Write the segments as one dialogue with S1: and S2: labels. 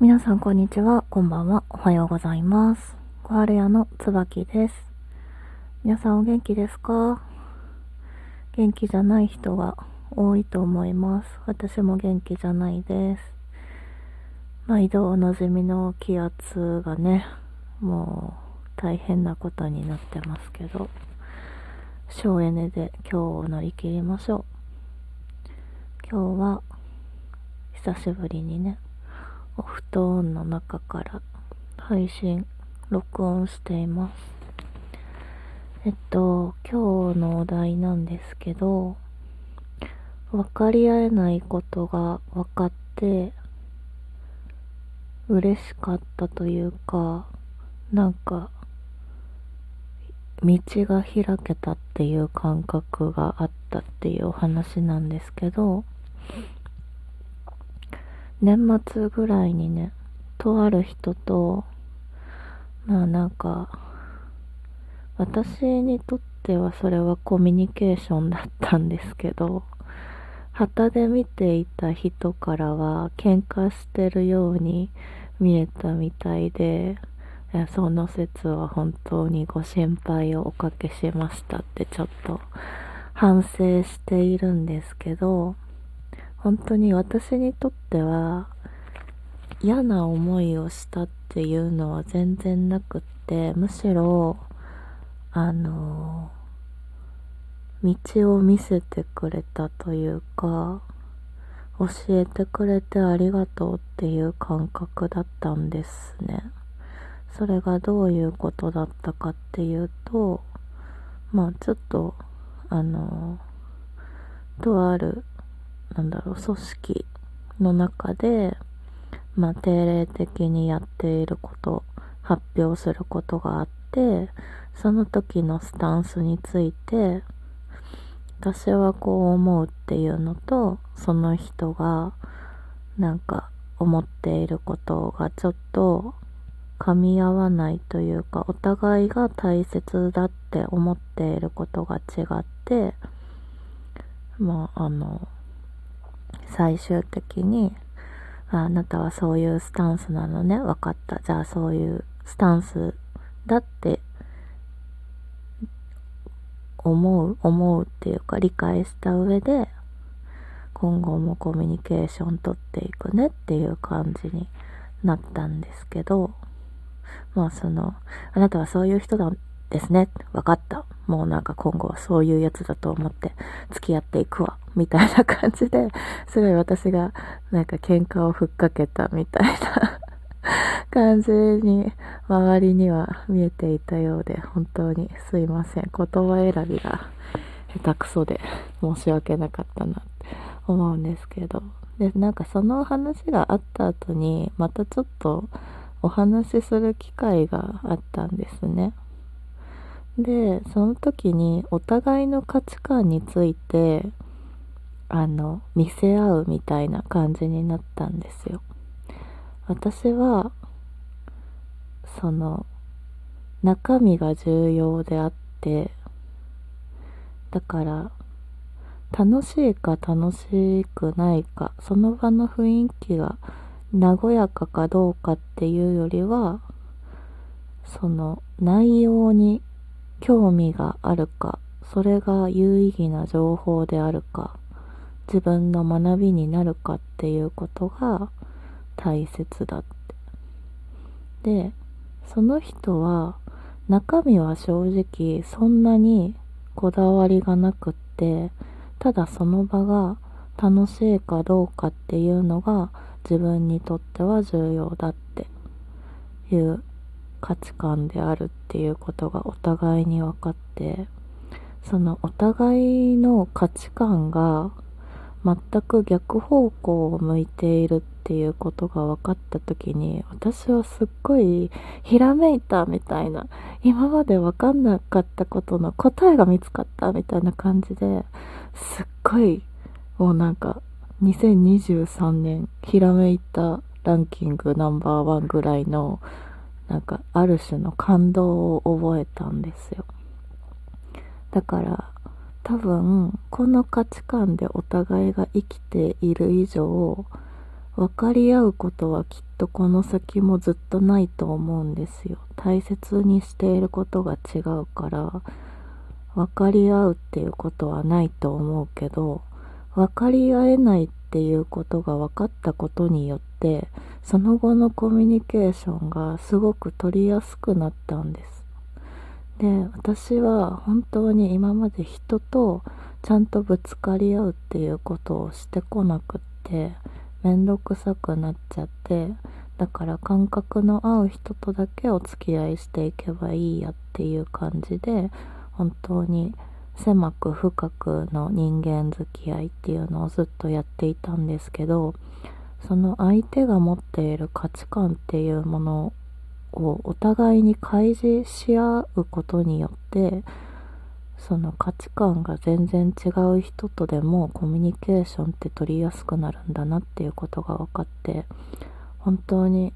S1: 皆さんこんにちは、こんばんは、おはようございます。小春屋の椿です。皆さんお元気ですか？元気じゃない人が多いと思います。私も元気じゃないです。毎度おなじみの気圧がね、もう大変なことになってますけど、省エネで今日を乗り切りましょう。今日は久しぶりにね、お布団の中から配信、録音しています。えっと、今日のお題なんですけど、分かり合えないことが分かって、嬉しかったというか、なんか、道が開けたっていう感覚があったっていうお話なんですけど、年末ぐらいにね、とある人と、まあなんか、私にとってはそれはコミュニケーションだったんですけど、旗で見ていた人からは喧嘩してるように見えたみたいで、その説は本当にご心配をおかけしましたってちょっと反省しているんですけど、本当に私にとっては嫌な思いをしたっていうのは全然なくってむしろあの道を見せてくれたというか教えてくれてありがとうっていう感覚だったんですね。それがどういうことだったかっていうとまあちょっとあのとあるなんだろう、組織の中で、まあ、定例的にやっていること、発表することがあって、その時のスタンスについて、私はこう思うっていうのと、その人が、なんか、思っていることがちょっと、噛み合わないというか、お互いが大切だって思っていることが違って、まあ、あの、最終的にあ、なたはそういうスタンスなのね、分かった。じゃあそういうスタンスだって思う、思うっていうか理解した上で、今後もコミュニケーション取っていくねっていう感じになったんですけど、まあその、あなたはそういう人なんですね。分かった。もうなんか今後はそういうやつだと思って付き合っていくわ。みたいな感じで、すごい私がなんか喧嘩をふっかけたみたいな 感じに周りには見えていたようで、本当にすいません。言葉選びが下手くそで申し訳なかったなって思うんですけど。で、なんかその話があった後に、またちょっとお話しする機会があったんですね。で、その時にお互いの価値観について、あの、見せ合うみたいな感じになったんですよ。私は、その、中身が重要であって、だから、楽しいか楽しくないか、その場の雰囲気が和やかかどうかっていうよりは、その内容に興味があるか、それが有意義な情報であるか、自分の学びになるかっていうことが大切だって。で、その人は中身は正直そんなにこだわりがなくって、ただその場が楽しいかどうかっていうのが自分にとっては重要だっていう価値観であるっていうことがお互いに分かって、そのお互いの価値観が全く逆方向を向いているっていうことが分かった時に私はすっごいひらめいたみたいな今まで分かんなかったことの答えが見つかったみたいな感じですっごいもうなんか2023年ひらめいたランキングナンバーワンぐらいのなんかある種の感動を覚えたんですよ。だから多分この価値観でお互いが生きている以上分かり合うことはきっとこの先もずっとないと思うんですよ。大切にしていることが違うから分かり合うっていうことはないと思うけど分かり合えないっていうことが分かったことによってその後のコミュニケーションがすごく取りやすくなったんです。で私は本当に今まで人とちゃんとぶつかり合うっていうことをしてこなくってめんどくさくなっちゃってだから感覚の合う人とだけお付き合いしていけばいいやっていう感じで本当に狭く深くの人間付き合いっていうのをずっとやっていたんですけどその相手が持っている価値観っていうものをお互いに開示し合うことによってその価値観が全然違う人とでもコミュニケーションって取りやすくなるんだなっていうことが分かって本当に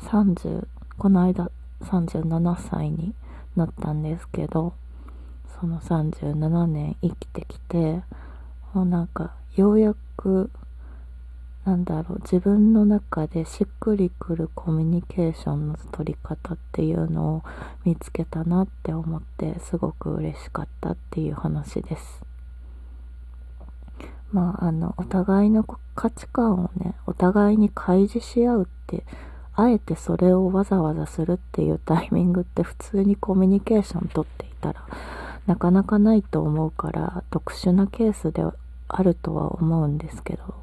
S1: 30この間37歳になったんですけどその37年生きてきてもうなんかようやくなんだろう自分の中でしっくりくるコミュニケーションの取り方っていうのを見つけたなって思ってすごく嬉しかったっていう話です。まああのお互いの価値観をねお互いに開示し合うってあえてそれをわざわざするっていうタイミングって普通にコミュニケーション取っていたらなかなかないと思うから特殊なケースであるとは思うんですけど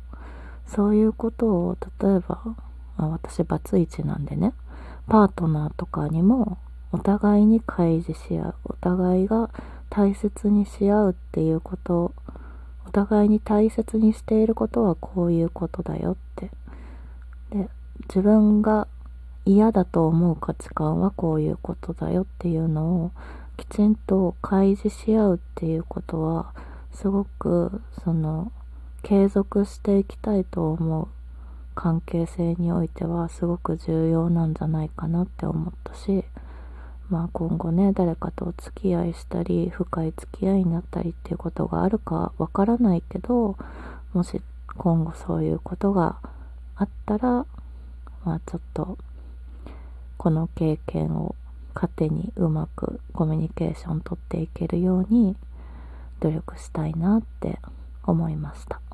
S1: そういうことを例えば、あ、私バツイチなんでねパートナーとかにもお互いに開示し合うお互いが大切にし合うっていうことお互いに大切にしていることはこういうことだよって。で自分が嫌だと思う価値観はこういうことだよっていうのをきちんと開示し合うっていうことはすごくその継続していきたいと思う関係性においてはすごく重要なんじゃないかなって思ったしまあ今後ね誰かとお付き合いしたり深い付き合いになったりっていうことがあるかわからないけどもし今後そういうことがあったらまあちょっとこの経験を糧にうまくコミュニケーション取っていけるように努力したいなって思いました。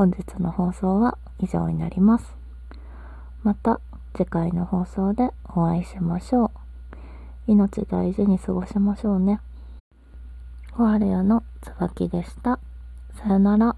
S1: 本日の放送は以上になりますまた次回の放送でお会いしましょう命大事に過ごしましょうね。ホアレアの椿でした。さよなら。